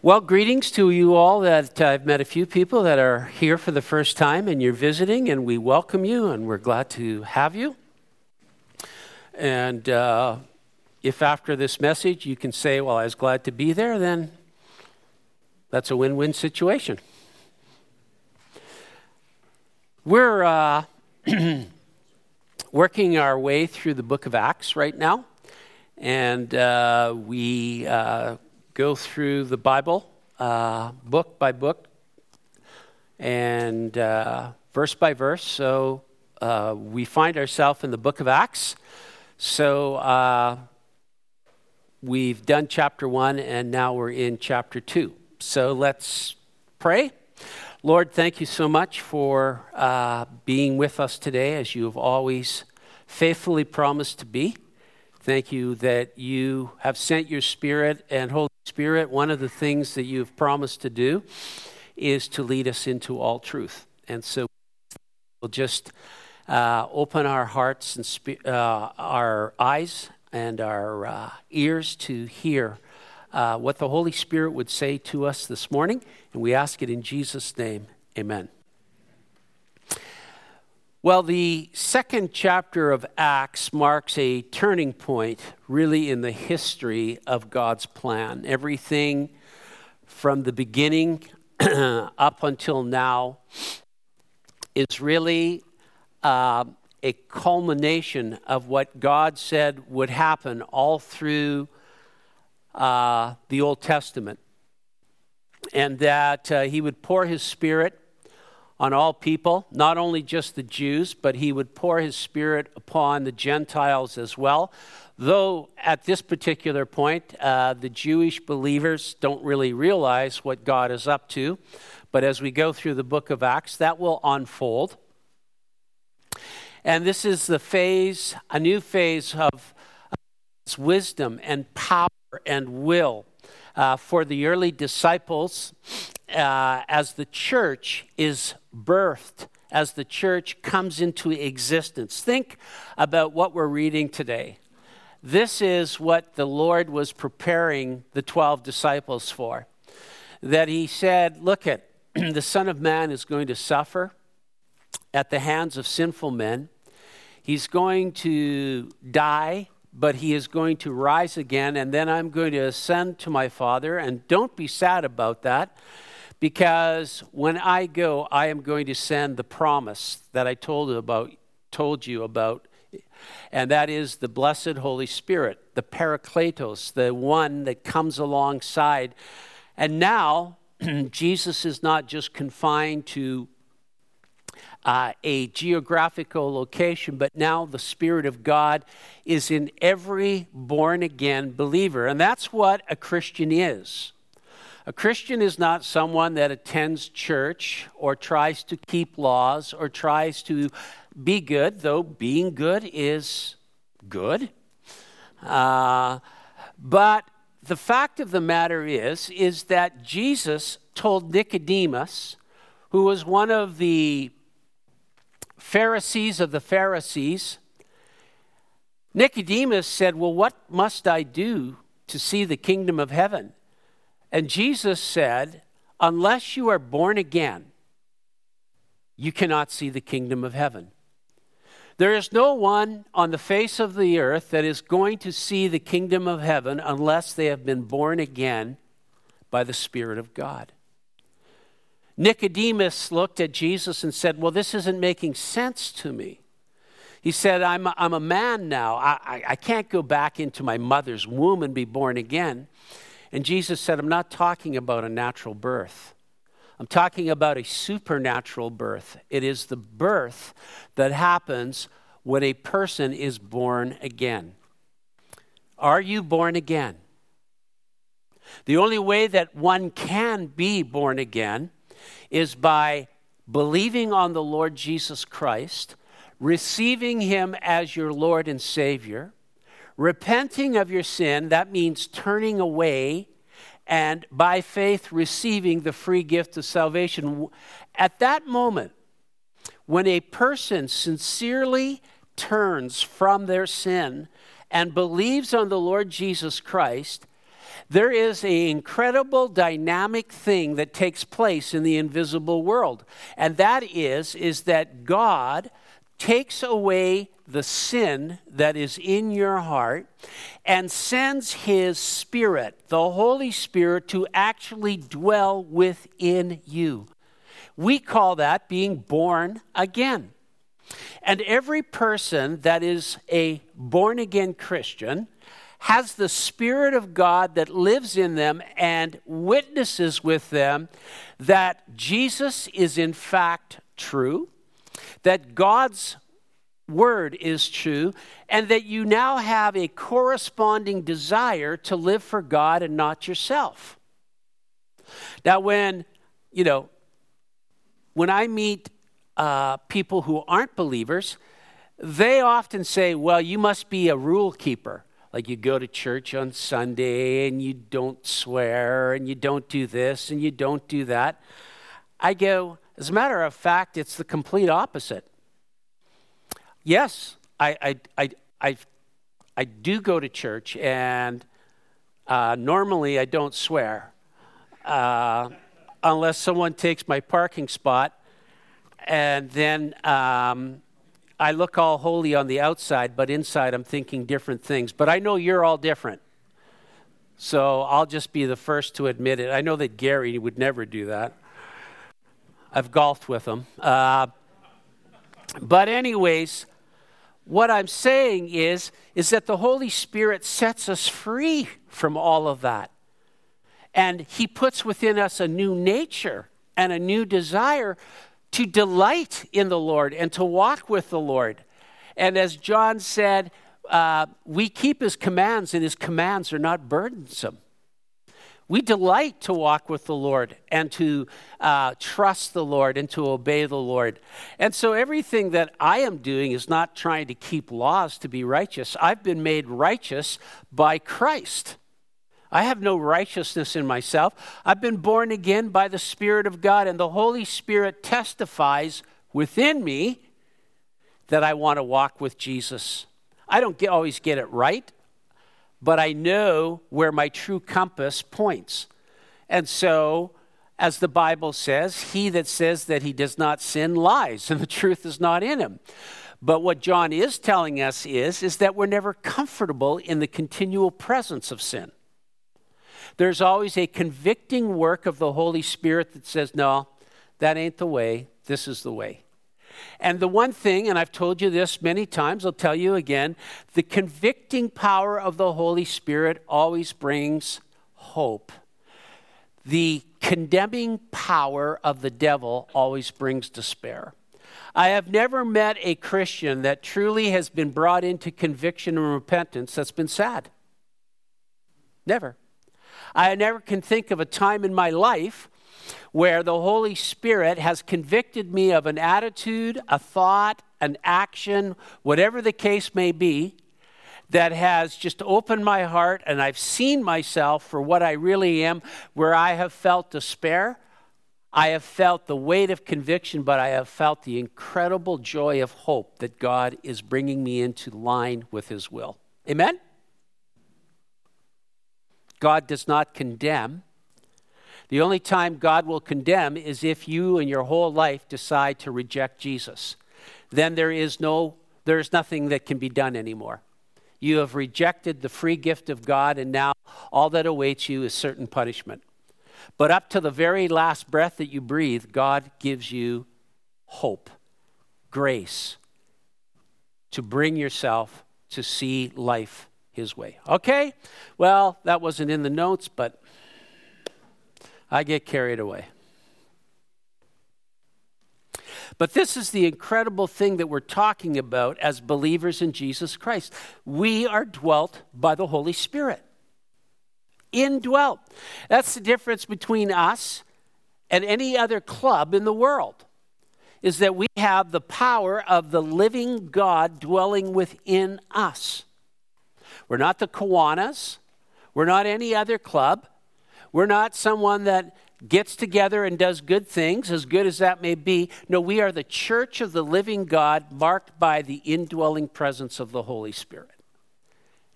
Well, greetings to you all that I've met a few people that are here for the first time and you're visiting, and we welcome you and we're glad to have you. And uh, if after this message you can say, Well, I was glad to be there, then that's a win win situation. We're uh, working our way through the book of Acts right now, and uh, we uh, go through the Bible uh, book by book and uh, verse by verse. So uh, we find ourselves in the book of Acts. So uh, we've done chapter one and now we're in chapter two. So let's pray. Lord, thank you so much for uh, being with us today as you have always faithfully promised to be. Thank you that you have sent your Spirit and Holy Spirit. One of the things that you've promised to do is to lead us into all truth. And so we'll just uh, open our hearts and spe- uh, our eyes and our uh, ears to hear uh, what the Holy Spirit would say to us this morning. And we ask it in Jesus' name. Amen. Well, the second chapter of Acts marks a turning point, really, in the history of God's plan. Everything from the beginning up until now is really uh, a culmination of what God said would happen all through uh, the Old Testament. And that uh, He would pour His Spirit on all people, not only just the Jews, but he would pour his spirit upon the Gentiles as well. Though at this particular point, uh, the Jewish believers don't really realize what God is up to. But as we go through the book of Acts, that will unfold. And this is the phase, a new phase of wisdom and power and will uh, for the early disciples uh, as the church is birthed, as the church comes into existence. Think about what we're reading today. This is what the Lord was preparing the 12 disciples for. That he said, Look at the Son of Man is going to suffer at the hands of sinful men. He's going to die but he is going to rise again, and then I'm going to ascend to my Father. And don't be sad about that, because when I go, I am going to send the promise that I told about, told you about, and that is the blessed Holy Spirit, the Parakletos, the one that comes alongside. And now, Jesus is not just confined to uh, a geographical location, but now the Spirit of God is in every born again believer. And that's what a Christian is. A Christian is not someone that attends church or tries to keep laws or tries to be good, though being good is good. Uh, but the fact of the matter is, is that Jesus told Nicodemus, who was one of the Pharisees of the Pharisees, Nicodemus said, Well, what must I do to see the kingdom of heaven? And Jesus said, Unless you are born again, you cannot see the kingdom of heaven. There is no one on the face of the earth that is going to see the kingdom of heaven unless they have been born again by the Spirit of God. Nicodemus looked at Jesus and said, Well, this isn't making sense to me. He said, I'm, a, I'm a man now. I, I, I can't go back into my mother's womb and be born again. And Jesus said, I'm not talking about a natural birth. I'm talking about a supernatural birth. It is the birth that happens when a person is born again. Are you born again? The only way that one can be born again is by believing on the Lord Jesus Christ, receiving Him as your Lord and Savior, repenting of your sin, that means turning away, and by faith receiving the free gift of salvation. At that moment, when a person sincerely turns from their sin and believes on the Lord Jesus Christ, there is an incredible dynamic thing that takes place in the invisible world. And that is, is that God takes away the sin that is in your heart and sends his spirit, the Holy Spirit, to actually dwell within you. We call that being born again. And every person that is a born again Christian has the Spirit of God that lives in them and witnesses with them that Jesus is in fact true, that God's word is true, and that you now have a corresponding desire to live for God and not yourself. Now, when, you know, when I meet uh, people who aren't believers, they often say, well, you must be a rule keeper. Like you go to church on Sunday and you don't swear and you don't do this and you don't do that. I go, as a matter of fact, it's the complete opposite. Yes, I, I, I, I, I do go to church and uh, normally I don't swear uh, unless someone takes my parking spot and then um, I look all holy on the outside, but inside I'm thinking different things. But I know you're all different. So I'll just be the first to admit it. I know that Gary would never do that. I've golfed with them. Uh, but, anyways, what I'm saying is, is that the Holy Spirit sets us free from all of that. And He puts within us a new nature and a new desire to delight in the Lord and to walk with the Lord. And as John said, uh, we keep his commands, and his commands are not burdensome. We delight to walk with the Lord and to uh, trust the Lord and to obey the Lord. And so everything that I am doing is not trying to keep laws to be righteous. I've been made righteous by Christ. I have no righteousness in myself. I've been born again by the Spirit of God, and the Holy Spirit testifies within me that I want to walk with Jesus. I don't get, always get it right, but I know where my true compass points. And so, as the Bible says, he that says that he does not sin lies, and the truth is not in him. But what John is telling us is, is that we're never comfortable in the continual presence of sin there's always a convicting work of the Holy Spirit that says, no, that ain't the way, this is the way. And the one thing, and I've told you this many times, I'll tell you again the convicting power of the Holy Spirit always brings hope. The condemning power of the devil always brings despair. I have never met a Christian that truly has been brought into conviction and repentance that's been sad. Never. I never can think of a time in my life where the Holy Spirit has convicted me of an attitude, a thought, an action, whatever the case may be, that has just opened my heart and I've seen myself for what I really am, where I have felt despair. I have felt the weight of conviction, but I have felt the incredible joy of hope that God is bringing me into line with His will. Amen? God does not condemn. The only time God will condemn is if you in your whole life decide to reject Jesus. Then there is no there is nothing that can be done anymore. You have rejected the free gift of God and now all that awaits you is certain punishment. But up to the very last breath that you breathe, God gives you hope, grace to bring yourself to see life his way. Okay? Well, that wasn't in the notes, but I get carried away. But this is the incredible thing that we're talking about as believers in Jesus Christ. We are dwelt by the Holy Spirit. Indwelt. That's the difference between us and any other club in the world. Is that we have the power of the living God dwelling within us. We're not the Kiwanis. We're not any other club. We're not someone that gets together and does good things, as good as that may be. No, we are the church of the living God, marked by the indwelling presence of the Holy Spirit.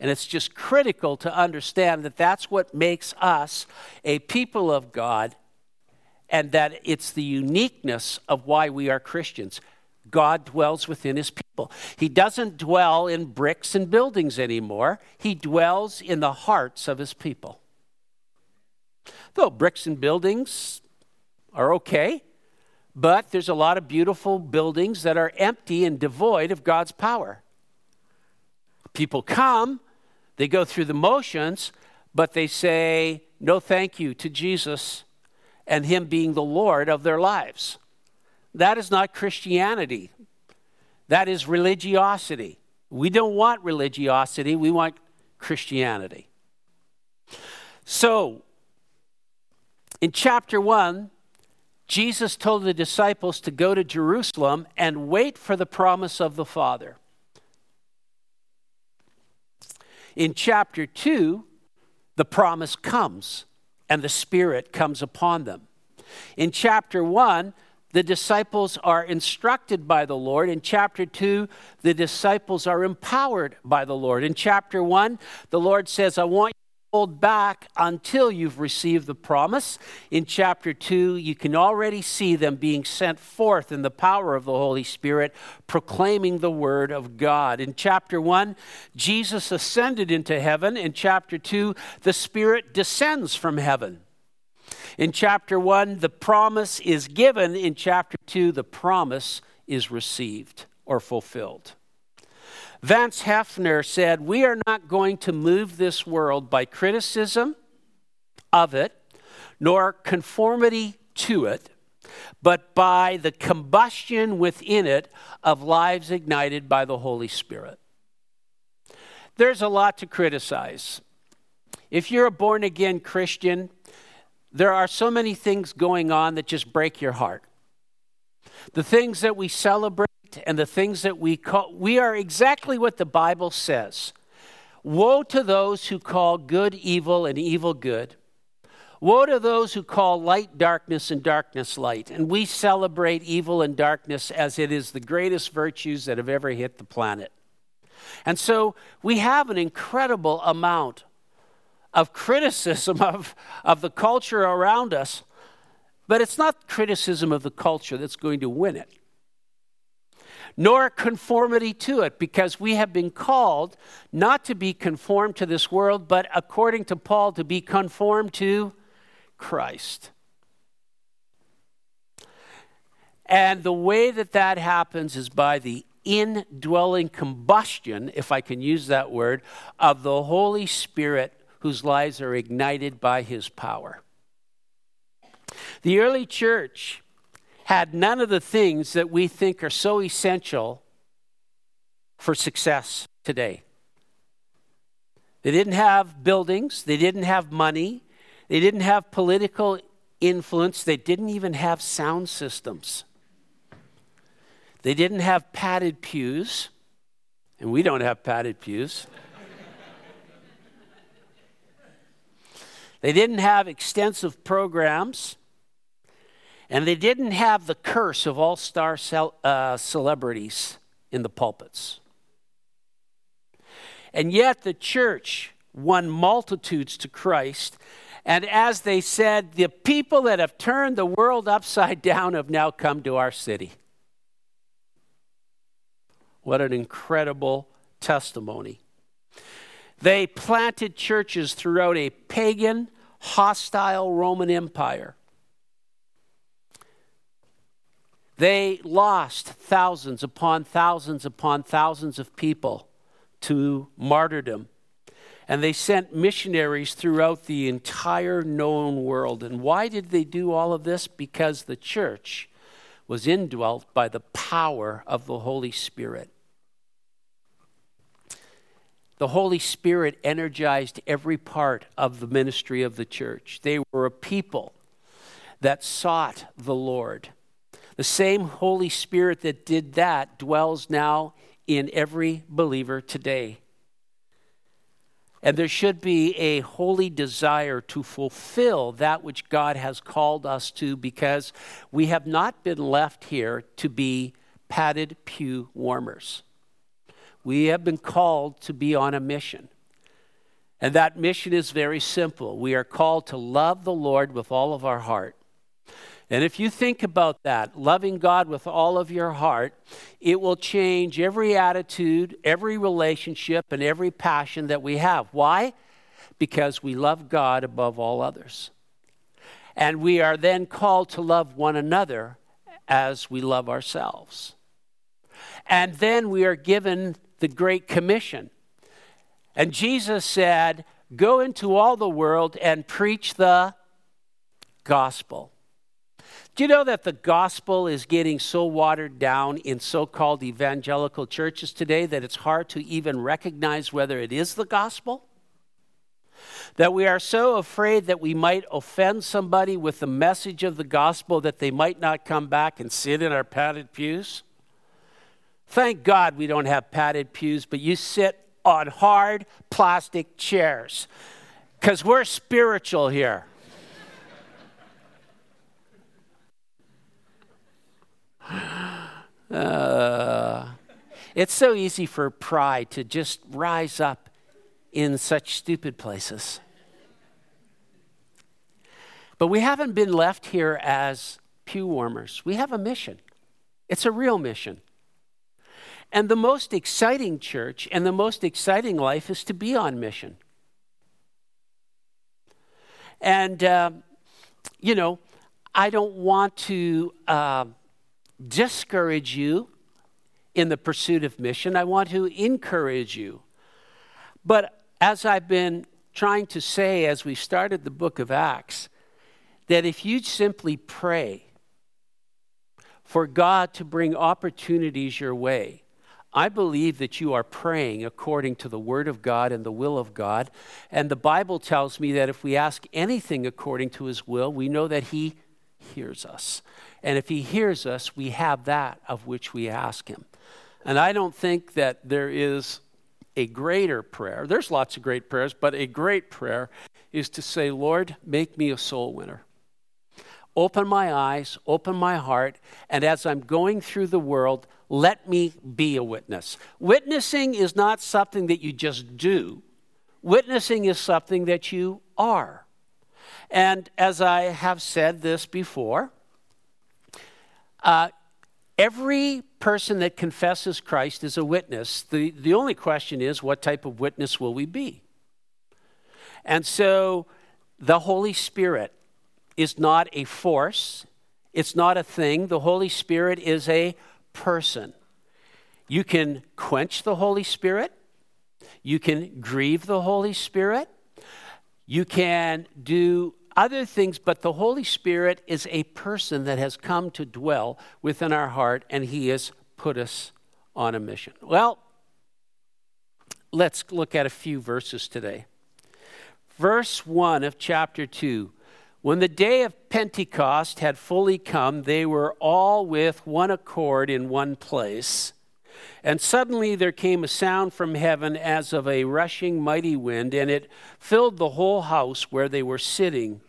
And it's just critical to understand that that's what makes us a people of God and that it's the uniqueness of why we are Christians. God dwells within his people. He doesn't dwell in bricks and buildings anymore, he dwells in the hearts of his people. Though bricks and buildings are okay, but there's a lot of beautiful buildings that are empty and devoid of God's power. People come, they go through the motions, but they say no thank you to Jesus and Him being the Lord of their lives. That is not Christianity. That is religiosity. We don't want religiosity, we want Christianity. So, in chapter 1, Jesus told the disciples to go to Jerusalem and wait for the promise of the Father. In chapter 2, the promise comes and the Spirit comes upon them. In chapter 1, the disciples are instructed by the Lord. In chapter 2, the disciples are empowered by the Lord. In chapter 1, the Lord says, I want hold back until you've received the promise. In chapter 2, you can already see them being sent forth in the power of the Holy Spirit, proclaiming the word of God. In chapter 1, Jesus ascended into heaven. In chapter 2, the Spirit descends from heaven. In chapter 1, the promise is given. In chapter 2, the promise is received or fulfilled. Vance Havner said, We are not going to move this world by criticism of it, nor conformity to it, but by the combustion within it of lives ignited by the Holy Spirit. There's a lot to criticize. If you're a born again Christian, there are so many things going on that just break your heart. The things that we celebrate and the things that we call, we are exactly what the Bible says. Woe to those who call good evil and evil good. Woe to those who call light darkness and darkness light. And we celebrate evil and darkness as it is the greatest virtues that have ever hit the planet. And so we have an incredible amount of criticism of, of the culture around us, but it's not criticism of the culture that's going to win it nor conformity to it, because we have been called not to be conformed to this world, but according to Paul, to be conformed to Christ. And the way that that happens is by the indwelling combustion, if I can use that word, of the Holy Spirit whose lives are ignited by his power. The early church had none of the things that we think are so essential for success today. They didn't have buildings, they didn't have money, they didn't have political influence, they didn't even have sound systems. They didn't have padded pews, and we don't have padded pews. they didn't have extensive programs. And they didn't have the curse of all star cel- uh, celebrities in the pulpits. And yet the church won multitudes to Christ. And as they said, the people that have turned the world upside down have now come to our city. What an incredible testimony. They planted churches throughout a pagan, hostile Roman Empire. They lost thousands upon thousands upon thousands of people to martyrdom. And they sent missionaries throughout the entire known world. And why did they do all of this? Because the church was indwelt by the power of the Holy Spirit. The Holy Spirit energized every part of the ministry of the church. They were a people that sought the Lord. The same Holy Spirit that did that dwells now in every believer today. And there should be a holy desire to fulfill that which God has called us to because we have not been left here to be padded pew warmers. We have been called to be on a mission. And that mission is very simple. We are called to love the Lord with all of our heart. And if you think about that, loving God with all of your heart, it will change every attitude, every relationship, and every passion that we have. Why? Because we love God above all others. And we are then called to love one another as we love ourselves. And then we are given the Great Commission. And Jesus said, Go into all the world and preach the gospel. Do you know that the gospel is getting so watered down in so called evangelical churches today that it's hard to even recognize whether it is the gospel? That we are so afraid that we might offend somebody with the message of the gospel that they might not come back and sit in our padded pews? Thank God we don't have padded pews, but you sit on hard plastic chairs because we're spiritual here. Uh, it's so easy for pride to just rise up in such stupid places. But we haven't been left here as pew warmers. We have a mission, it's a real mission. And the most exciting church and the most exciting life is to be on mission. And, uh, you know, I don't want to uh, discourage you in the pursuit of mission. I want to encourage you. But as I've been trying to say as we started the book of Acts, that if you simply pray for God to bring opportunities your way, I believe that you are praying according to the Word of God and the will of God. And the Bible tells me that if we ask anything according to His will, we know that He hears us. And if He hears us, we have that of which we ask Him. And I don't think that there is a greater prayer. There's lots of great prayers, but a great prayer is to say, Lord, make me a soul winner. Open my eyes, open my heart, and as I'm going through the world, let me be a witness. Witnessing is not something that you just do, witnessing is something that you are. And as I have said this before, uh, every person that confesses Christ is a witness. The, the only question is, what type of witness will we be? And so the Holy Spirit is not a force, it's not a thing. The Holy Spirit is a person. You can quench the Holy Spirit, you can grieve the Holy Spirit, you can do other things, but the Holy Spirit is a person that has come to dwell within our heart, and He has put us on a mission. Well, let's look at a few verses today. Verse 1 of chapter 2 when the day of Pentecost had fully come, they were all with one accord in one place. And suddenly there came a sound from heaven as of a rushing mighty wind, and it filled the whole house where they were sitting.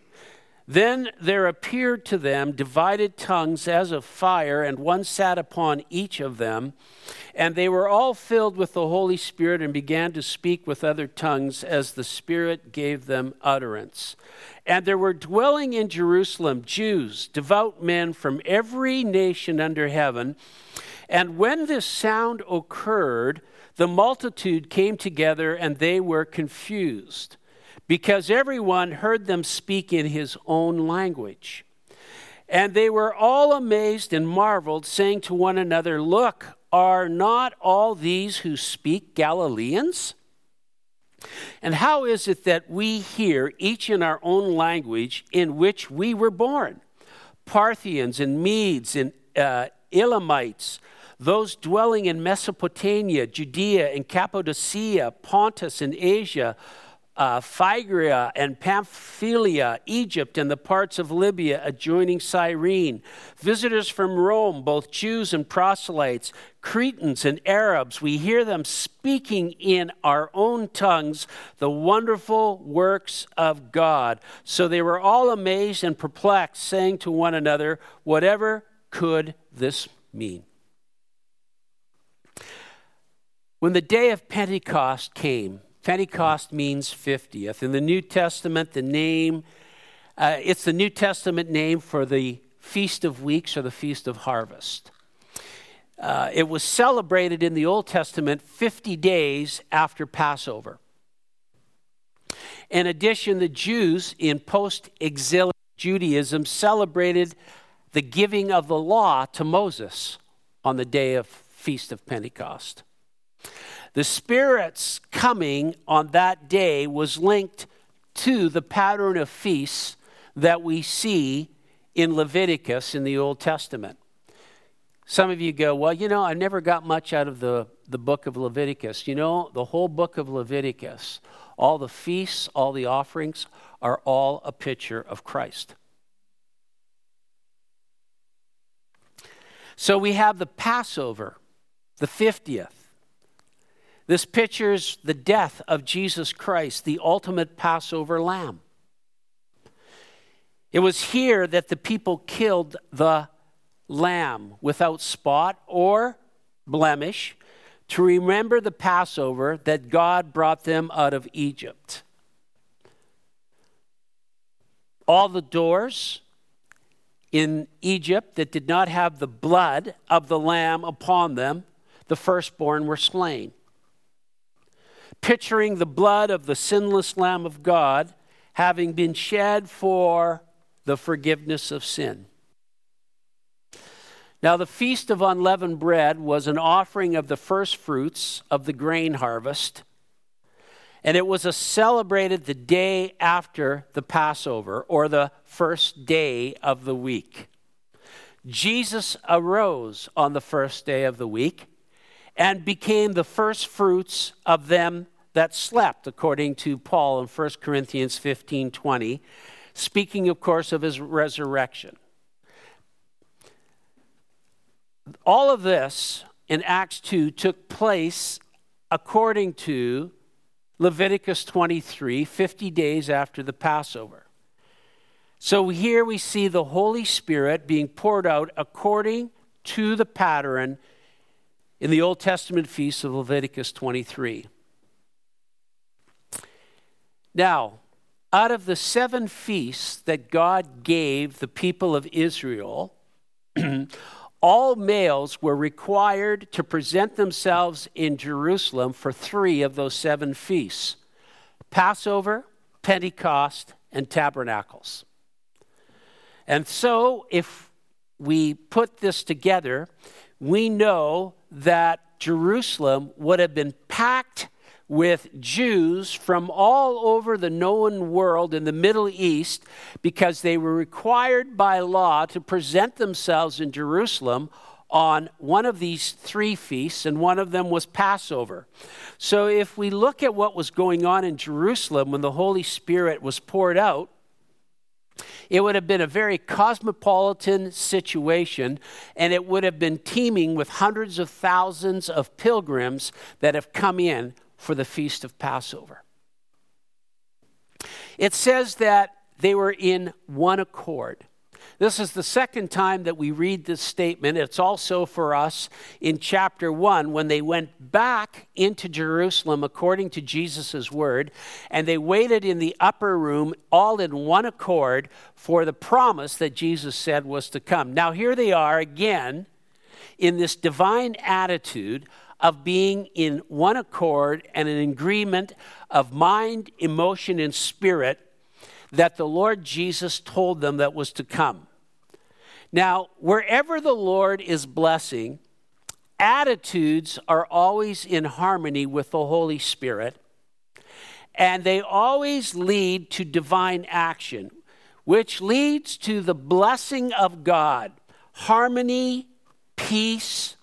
Then there appeared to them divided tongues as of fire, and one sat upon each of them. And they were all filled with the Holy Spirit and began to speak with other tongues as the Spirit gave them utterance. And there were dwelling in Jerusalem Jews, devout men from every nation under heaven. And when this sound occurred, the multitude came together and they were confused, because everyone heard them speak in his own language. And they were all amazed and marveled, saying to one another, Look, are not all these who speak Galileans? And how is it that we hear, each in our own language, in which we were born? Parthians and Medes and uh, Elamites, those dwelling in Mesopotamia, Judea and Cappadocia, Pontus and Asia, uh, Phrygia and Pamphylia, Egypt, and the parts of Libya adjoining Cyrene, visitors from Rome, both Jews and proselytes, Cretans and Arabs, we hear them speaking in our own tongues the wonderful works of God. So they were all amazed and perplexed, saying to one another, Whatever could this mean? When the day of Pentecost came, Pentecost means 50th. In the New Testament, the name, uh, it's the New Testament name for the Feast of Weeks or the Feast of Harvest. Uh, it was celebrated in the Old Testament 50 days after Passover. In addition, the Jews in post exilic Judaism celebrated the giving of the law to Moses on the day of Feast of Pentecost. The Spirit's coming on that day was linked to the pattern of feasts that we see in Leviticus in the Old Testament. Some of you go, Well, you know, I never got much out of the, the book of Leviticus. You know, the whole book of Leviticus, all the feasts, all the offerings, are all a picture of Christ. So we have the Passover, the 50th. This pictures the death of Jesus Christ, the ultimate Passover lamb. It was here that the people killed the lamb without spot or blemish to remember the Passover that God brought them out of Egypt. All the doors in Egypt that did not have the blood of the lamb upon them, the firstborn were slain. Picturing the blood of the sinless Lamb of God having been shed for the forgiveness of sin. Now, the Feast of Unleavened Bread was an offering of the first fruits of the grain harvest, and it was celebrated the day after the Passover, or the first day of the week. Jesus arose on the first day of the week and became the first fruits of them that slept, according to Paul in 1 Corinthians 15 20 speaking, of course, of his resurrection. All of this in Acts 2 took place according to Leviticus 23, 50 days after the Passover. So here we see the Holy Spirit being poured out according to the pattern in the Old Testament feast of Leviticus 23. Now, out of the seven feasts that God gave the people of Israel, all males were required to present themselves in Jerusalem for three of those seven feasts Passover, Pentecost, and Tabernacles. And so, if we put this together, we know that Jerusalem would have been packed with Jews from all over the known world in the Middle East because they were required by law to present themselves in Jerusalem on one of these three feasts, and one of them was Passover. So, if we look at what was going on in Jerusalem when the Holy Spirit was poured out, it would have been a very cosmopolitan situation, and it would have been teeming with hundreds of thousands of pilgrims that have come in for the feast of Passover. It says that they were in one accord. This is the second time that we read this statement. It's also for us in chapter 1 when they went back into Jerusalem according to Jesus' word, and they waited in the upper room all in one accord for the promise that Jesus said was to come. Now, here they are again in this divine attitude of being in one accord and an agreement of mind, emotion, and spirit that the Lord Jesus told them that was to come. Now, wherever the Lord is blessing, attitudes are always in harmony with the Holy Spirit, and they always lead to divine action, which leads to the blessing of God, harmony, peace,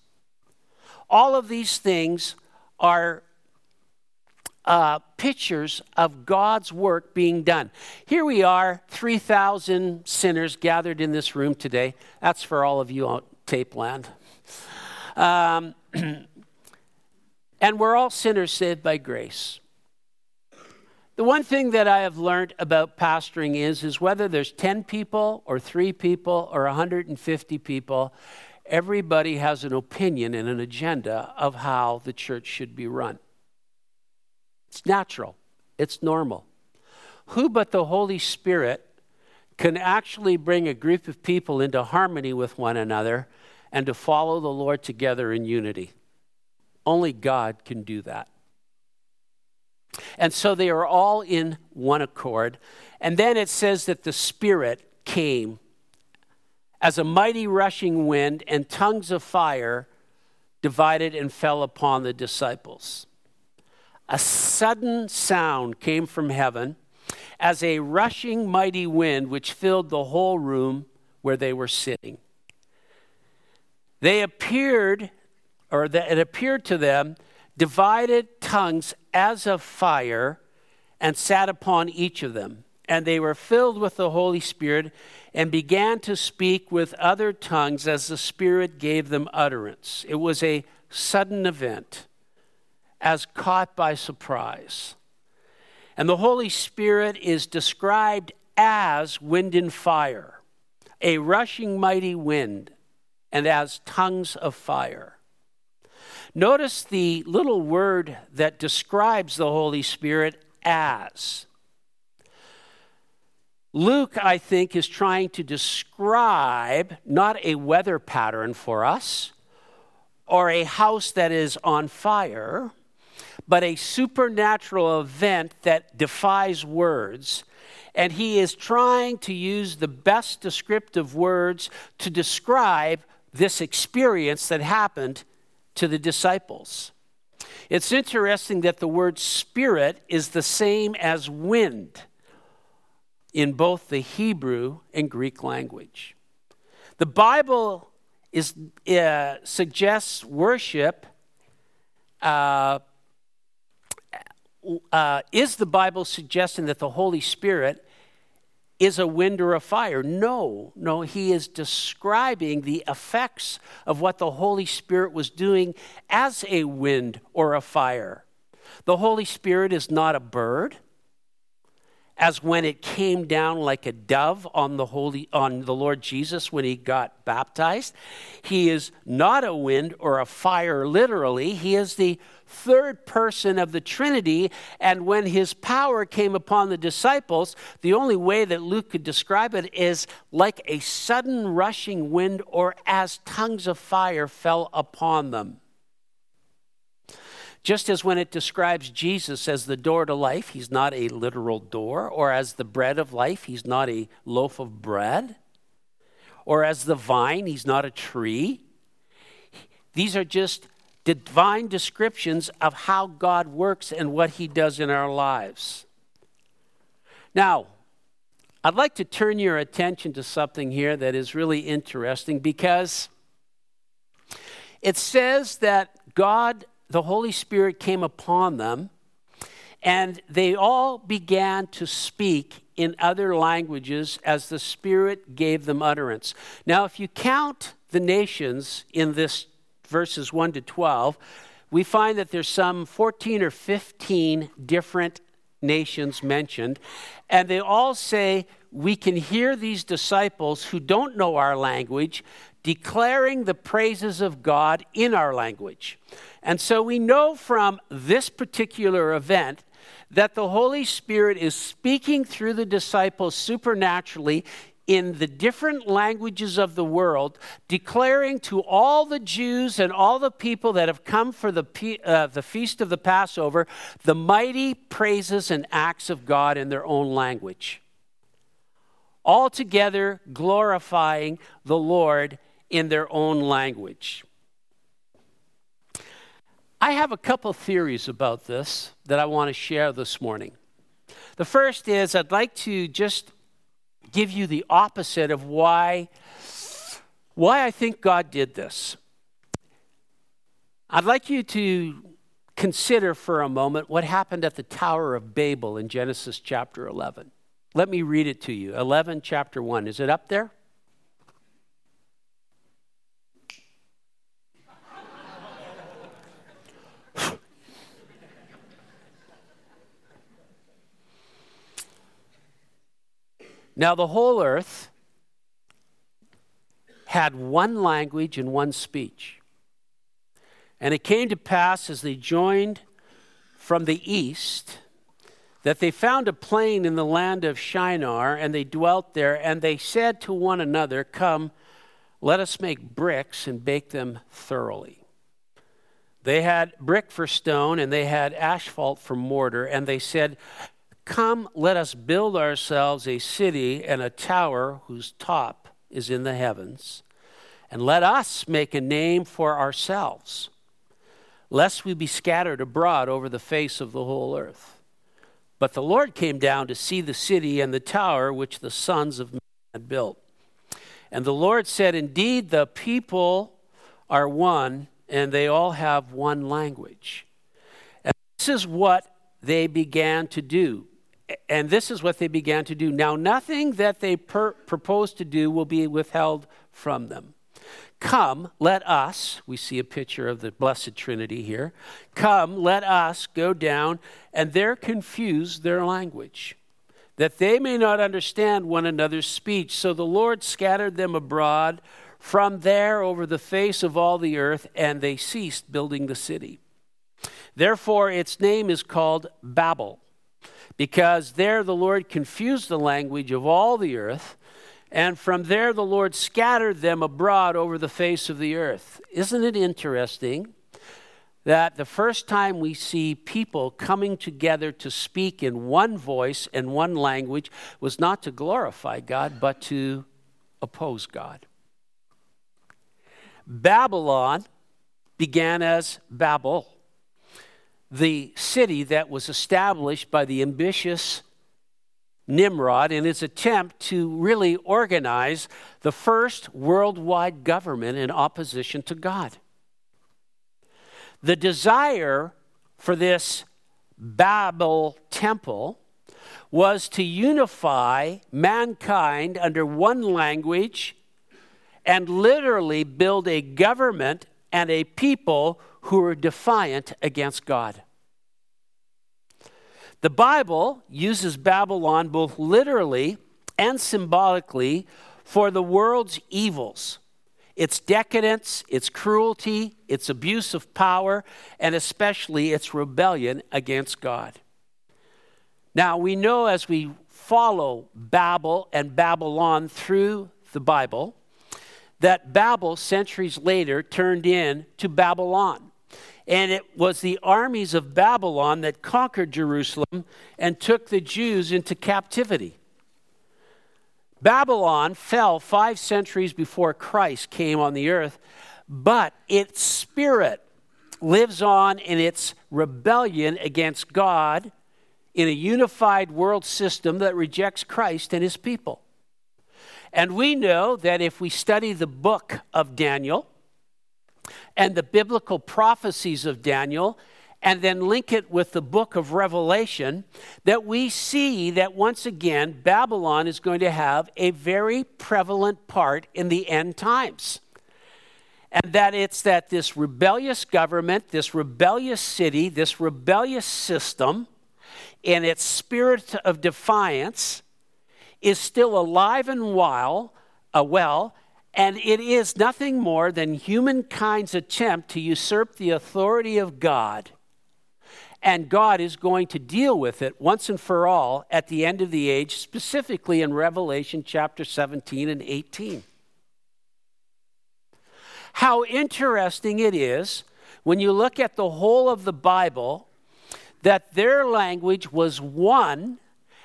all of these things are uh, pictures of God's work being done. Here we are, 3,000 sinners gathered in this room today. That's for all of you on tape land. Um, and we're all sinners saved by grace. The one thing that I have learned about pastoring is, is whether there's 10 people or 3 people or 150 people, everybody has an opinion and an agenda of how the church should be run. It's natural, it's normal. Who but the Holy Spirit can actually bring a group of people into harmony with one another and to follow the Lord together in unity? Only God can do that. And so they are all in one accord. And then it says that the Spirit came as a mighty rushing wind, and tongues of fire divided and fell upon the disciples. A sudden sound came from heaven as a rushing mighty wind, which filled the whole room where they were sitting. They appeared, or it appeared to them, divided tongues as of fire and sat upon each of them. And they were filled with the Holy Spirit and began to speak with other tongues as the Spirit gave them utterance. It was a sudden event, as caught by surprise. And the Holy Spirit is described as wind and fire, a rushing mighty wind, and as tongues of fire. Notice the little word that describes the Holy Spirit as. Luke, I think, is trying to describe not a weather pattern for us or a house that is on fire, but a supernatural event that defies words. And he is trying to use the best descriptive words to describe this experience that happened to the disciples. It's interesting that the word spirit is the same as wind in both the Hebrew and Greek language. The Bible is, uh, suggests worship. Uh, uh, is the Bible suggesting that the Holy Spirit is a wind or a fire. No, no, he is describing the effects of what the Holy Spirit was doing as a wind or a fire. The Holy Spirit is not a bird as when it came down like a dove on the holy on the Lord Jesus when he got baptized. He is not a wind or a fire literally. He is the third person of the Trinity and when his power came upon the disciples, the only way that Luke could describe it is like a sudden rushing wind or as tongues of fire fell upon them. Just as when it describes Jesus as the door to life, he's not a literal door, or as the bread of life, he's not a loaf of bread, or as the vine, he's not a tree. These are just divine descriptions of how God works and what he does in our lives. Now, I'd like to turn your attention to something here that is really interesting because it says that God the Holy Spirit came upon them, and they all began to speak in other languages as the Spirit gave them utterance. Now, if you count the nations in this verses 1 to 12, we find that there's some 14 or 15 different nations mentioned, and they all say, We can hear these disciples who don't know our language declaring the praises of God in our language. And so we know from this particular event that the Holy Spirit is speaking through the disciples supernaturally in the different languages of the world, declaring to all the Jews and all the people that have come for the, uh, the feast of the Passover the mighty praises and acts of God in their own language. Altogether glorifying the Lord in their own language. I have a couple theories about this that I want to share this morning. The first is I'd like to just give you the opposite of why, why I think God did this. I'd like you to consider for a moment what happened at the Tower of Babel in Genesis chapter 11. Let me read it to you. 11, chapter 1. Is it up there? Now, the whole earth had one language and one speech. And it came to pass as they joined from the east that they found a plain in the land of Shinar, and they dwelt there, and they said to one another, Come, let us make bricks and bake them thoroughly. They had brick for stone, and they had asphalt for mortar, and they said, Come, let us build ourselves a city and a tower whose top is in the heavens, and let us make a name for ourselves, lest we be scattered abroad over the face of the whole earth. But the Lord came down to see the city and the tower which the sons of men had built. And the Lord said, Indeed, the people are one, and they all have one language. And this is what they began to do. And this is what they began to do. Now, nothing that they per- propose to do will be withheld from them. Come, let us, we see a picture of the Blessed Trinity here. Come, let us go down and there confuse their language, that they may not understand one another's speech. So the Lord scattered them abroad from there over the face of all the earth, and they ceased building the city. Therefore, its name is called Babel, because there the Lord confused the language of all the earth and from there, the Lord scattered them abroad over the face of the earth. Isn't it interesting that the first time we see people coming together to speak in one voice and one language was not to glorify God, but to oppose God? Babylon began as Babel, the city that was established by the ambitious Nimrod in his attempt to really organize the first worldwide government in opposition to God. The desire for this Babel temple was to unify mankind under one language and literally build a government and a people who were defiant against God. The Bible uses Babylon both literally and symbolically for the world's evils its decadence, its cruelty, its abuse of power, and especially its rebellion against God. Now, we know as we follow Babel and Babylon through the Bible that Babel, centuries later, turned into Babylon. And it was the armies of Babylon that conquered Jerusalem and took the Jews into captivity. Babylon fell five centuries before Christ came on the earth, but its spirit lives on in its rebellion against God in a unified world system that rejects Christ and his people. And we know that if we study the book of Daniel, and the biblical prophecies of Daniel and then link it with the book of Revelation, that we see that once again, Babylon is going to have a very prevalent part in the end times. And that it's that this rebellious government, this rebellious city, this rebellious system, in its spirit of defiance, is still alive and while, uh, well, and it is nothing more than humankind's attempt to usurp the authority of God. And God is going to deal with it once and for all at the end of the age, specifically in Revelation chapter 17 and 18. How interesting it is when you look at the whole of the Bible that their language was one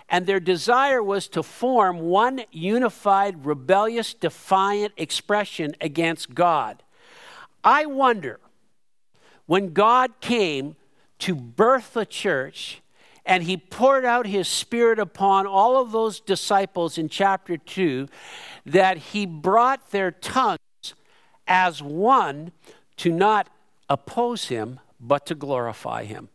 and their desire was to form one unified, rebellious, defiant expression against God. I wonder when God came to birth the church and he poured out his spirit upon all of those disciples in chapter 2 that he brought their tongues as one to not oppose him but to glorify him.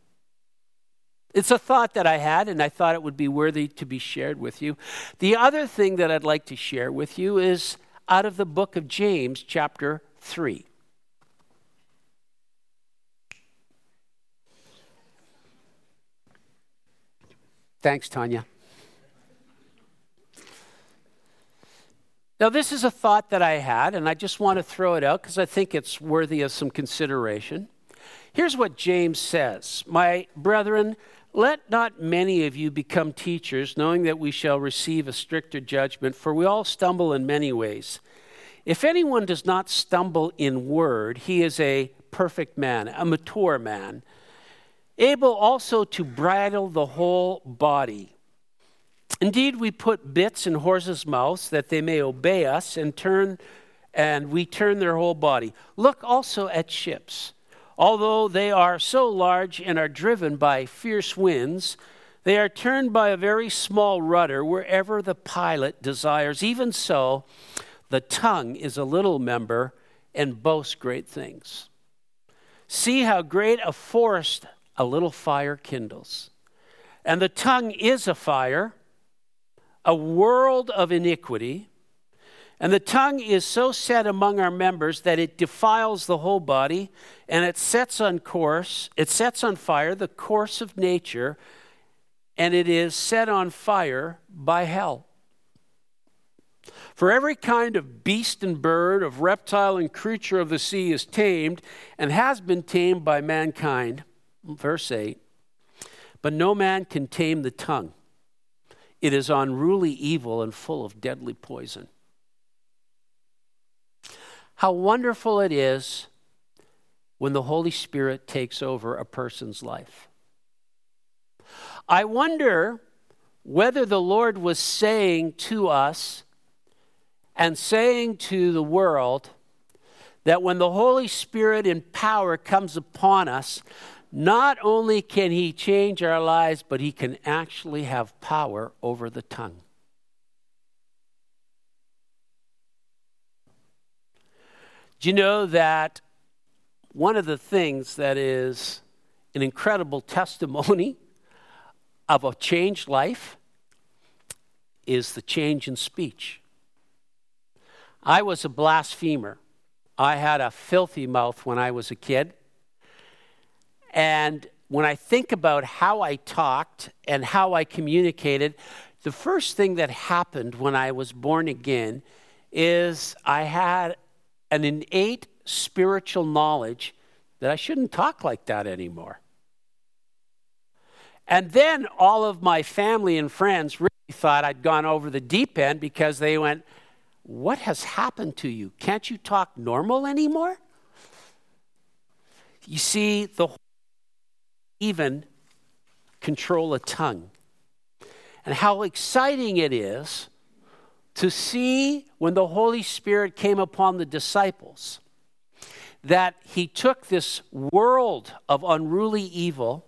It's a thought that I had, and I thought it would be worthy to be shared with you. The other thing that I'd like to share with you is out of the book of James, chapter 3. Thanks, Tanya. Now, this is a thought that I had, and I just want to throw it out because I think it's worthy of some consideration. Here's what James says My brethren, let not many of you become teachers, knowing that we shall receive a stricter judgment, for we all stumble in many ways. If anyone does not stumble in word, he is a perfect man, a mature man, able also to bridle the whole body. Indeed, we put bits in horses' mouths that they may obey us and turn and we turn their whole body. Look also at ships. Although they are so large and are driven by fierce winds, they are turned by a very small rudder wherever the pilot desires. Even so, the tongue is a little member and boasts great things. See how great a forest a little fire kindles. And the tongue is a fire, a world of iniquity. And the tongue is so set among our members that it defiles the whole body and it sets on course, it sets on fire the course of nature, and it is set on fire by hell. For every kind of beast and bird, of reptile and creature of the sea is tamed and has been tamed by mankind. Verse 8. But no man can tame the tongue. It is unruly evil and full of deadly poison. How wonderful it is when the Holy Spirit takes over a person's life. I wonder whether the Lord was saying to us and saying to the world that when the Holy Spirit in power comes upon us, not only can He change our lives, but He can actually have power over the tongue. Do you know that one of the things that is an incredible testimony of a changed life is the change in speech? I was a blasphemer. I had a filthy mouth when I was a kid. And when I think about how I talked and how I communicated, the first thing that happened when I was born again is I had an innate spiritual knowledge that I shouldn't talk like that anymore. And then all of my family and friends really thought I'd gone over the deep end because they went, What has happened to you? Can't you talk normal anymore? You see, the even control a tongue. And how exciting it is to see when the Holy Spirit came upon the disciples that he took this world of unruly evil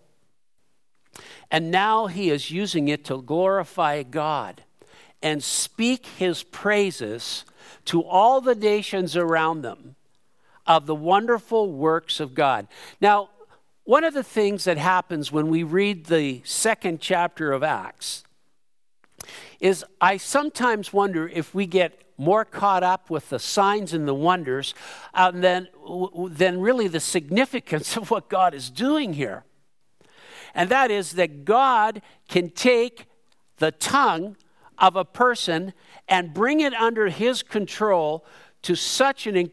and now he is using it to glorify God and speak his praises to all the nations around them of the wonderful works of God. Now, one of the things that happens when we read the second chapter of Acts is I sometimes wonder if we get more caught up with the signs and the wonders uh, than, than really the significance of what God is doing here. And that is that God can take the tongue of a person and bring it under his control to such an,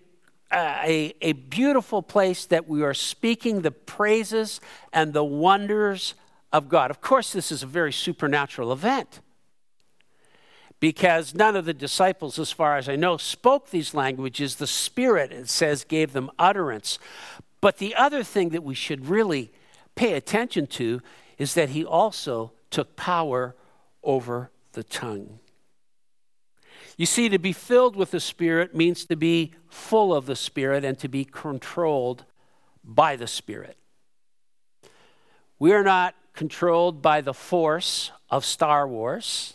uh, a, a beautiful place that we are speaking the praises and the wonders of God. Of course, this is a very supernatural event because none of the disciples, as far as I know, spoke these languages. The Spirit, it says, gave them utterance. But the other thing that we should really pay attention to is that he also took power over the tongue. You see, to be filled with the Spirit means to be full of the Spirit and to be controlled by the Spirit. We are not controlled by the force of Star Wars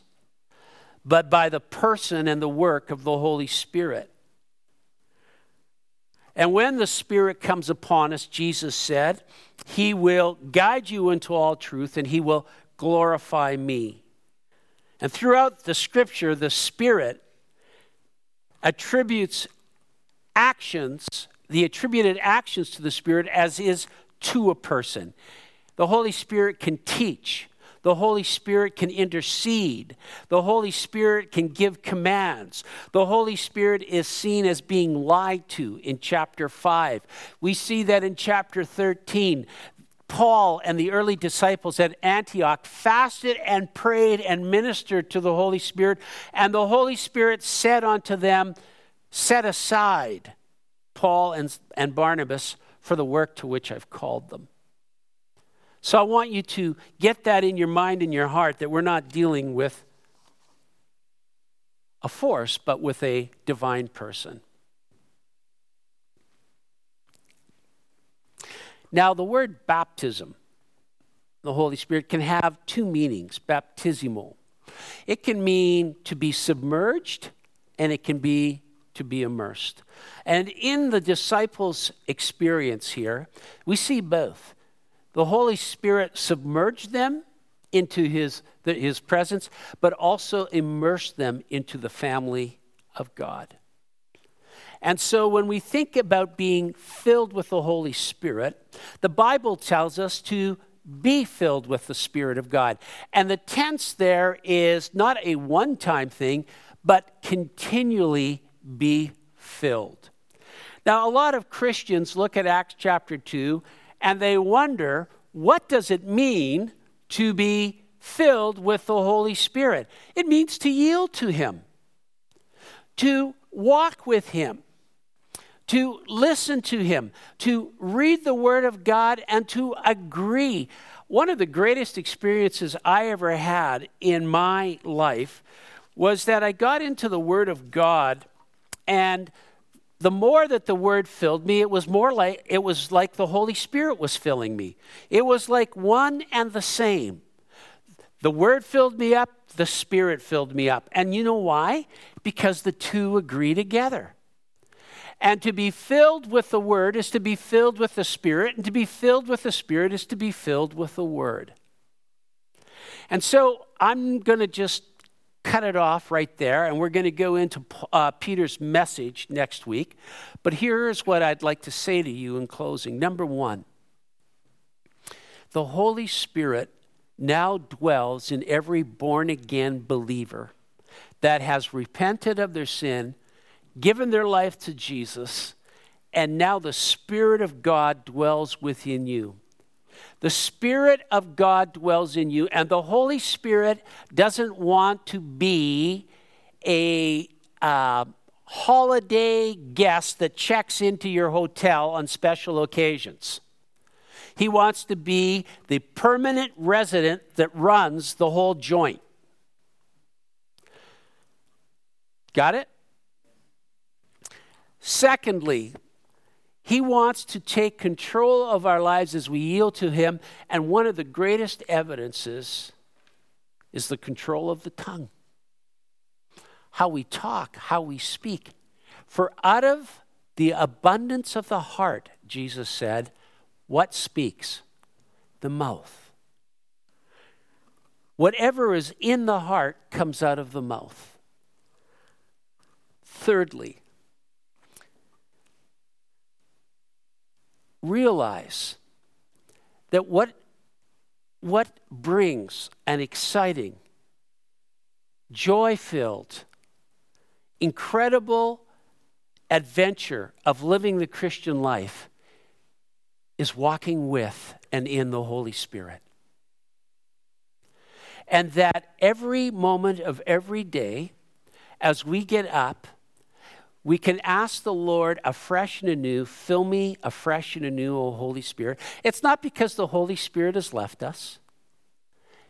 but by the person and the work of the Holy Spirit. And when the Spirit comes upon us, Jesus said, He will guide you into all truth and He will glorify me. And throughout the scripture, the Spirit attributes actions, the attributed actions to the Spirit as is to a person. The Holy Spirit can teach, The Holy Spirit can intercede. The Holy Spirit can give commands. The Holy Spirit is seen as being lied to in chapter 5. We see that in chapter 13. Paul and the early disciples at Antioch fasted and prayed and ministered to the Holy Spirit, and the Holy Spirit said unto them, Set aside Paul and, and Barnabas for the work to which I've called them. So I want you to get that in your mind and your heart that we're not dealing with a force, but with a divine person. Now, the word baptism, the Holy Spirit, can have two meanings baptismal. It can mean to be submerged, and it can be to be immersed. And in the disciples' experience here, we see both. The Holy Spirit submerged them into his, his presence, but also immersed them into the family of God. And so when we think about being filled with the Holy Spirit, the Bible tells us to be filled with the Spirit of God. And the tense there is not a one time thing, but continually be filled. Now, a lot of Christians look at Acts chapter 2 and they wonder what does it mean to be filled with the Holy Spirit? It means to yield to Him, to walk with Him, to listen to Him, to read the Word of God, and to agree. One of the greatest experiences I ever had in my life was that I got into the Word of God, and the more that the Word filled me, it was more like it was like the Holy Spirit was filling me. It was like one and the same. The Word filled me up, the Spirit filled me up. And you know why? Because the two agree together. And to be filled with the Word is to be filled with the Spirit, and to be filled with the Spirit is to be filled with the Word. And so I'm going to just cut it off right there, and we're going to go into uh, Peter's message next week. But here's what I'd like to say to you in closing. Number one, the Holy Spirit now dwells in every born again believer that has repented of their sin given their life to Jesus, and now the Spirit of God dwells within you. The Spirit of God dwells in you, and the Holy Spirit doesn't want to be a uh, holiday guest that checks into your hotel on special occasions. He wants to be the permanent resident that runs the whole joint. Got it? Secondly, he wants to take control of our lives as we yield to Him. And one of the greatest evidences is the control of the tongue how we talk, how we speak. For out of the abundance of the heart, Jesus said, what speaks? The mouth. Whatever is in the heart comes out of the mouth. Thirdly, realize that what, what brings an exciting, joy filled, incredible adventure of living the Christian life is walking with and in the Holy Spirit. And that every moment of every day, as we get up, we can ask the Lord afresh and anew, fill me afresh and anew, O Holy Spirit. It's not because the Holy Spirit has left us.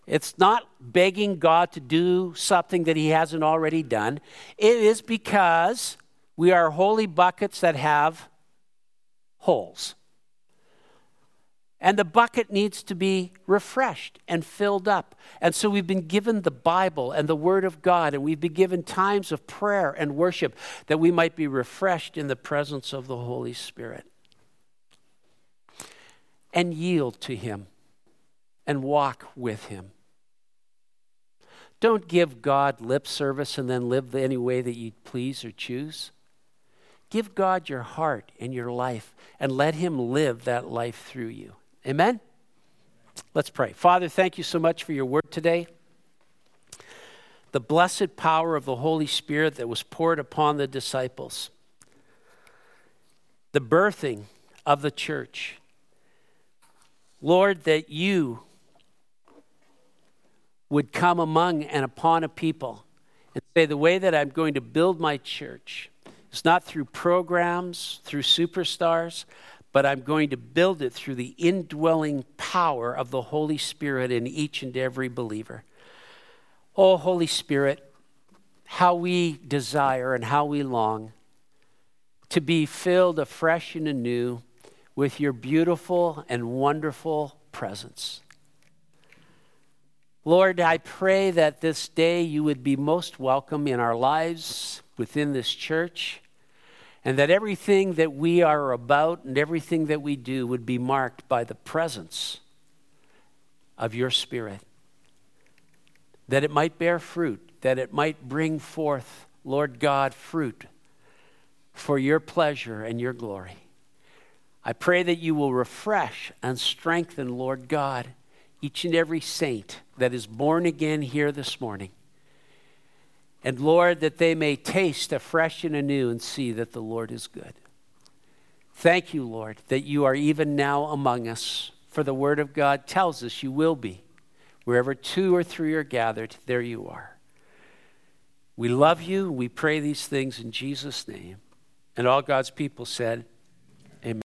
It's not begging God to do something that He hasn't already done. It is because we are holy buckets that have holes. And the bucket needs to be refreshed and filled up. And so we've been given the Bible and the Word of God, and we've been given times of prayer and worship that we might be refreshed in the presence of the Holy Spirit. And yield to Him and walk with Him. Don't give God lip service and then live any way that you please or choose. Give God your heart and your life and let Him live that life through you. Amen? Let's pray. Father, thank you so much for your word today. The blessed power of the Holy Spirit that was poured upon the disciples, the birthing of the church. Lord, that you would come among and upon a people and say, The way that I'm going to build my church is not through programs, through superstars, but I'm going to build it through the indwelling power of the Holy Spirit in each and every believer. Oh, Holy Spirit, how we desire and how we long to be filled afresh and anew with your beautiful and wonderful presence. Lord, I pray that this day you would be most welcome in our lives within this church and that everything that we are about and everything that we do would be marked by the presence of your Spirit. That it might bear fruit, that it might bring forth, Lord God, fruit for your pleasure and your glory. I pray that you will refresh and strengthen, Lord God, each and every saint that is born again here this morning. And Lord, that they may taste afresh and anew and see that the Lord is good. Thank you, Lord, that you are even now among us, for the Word of God tells us you will be. Wherever two or three are gathered, there you are. We love you. We pray these things in Jesus' name. And all God's people said,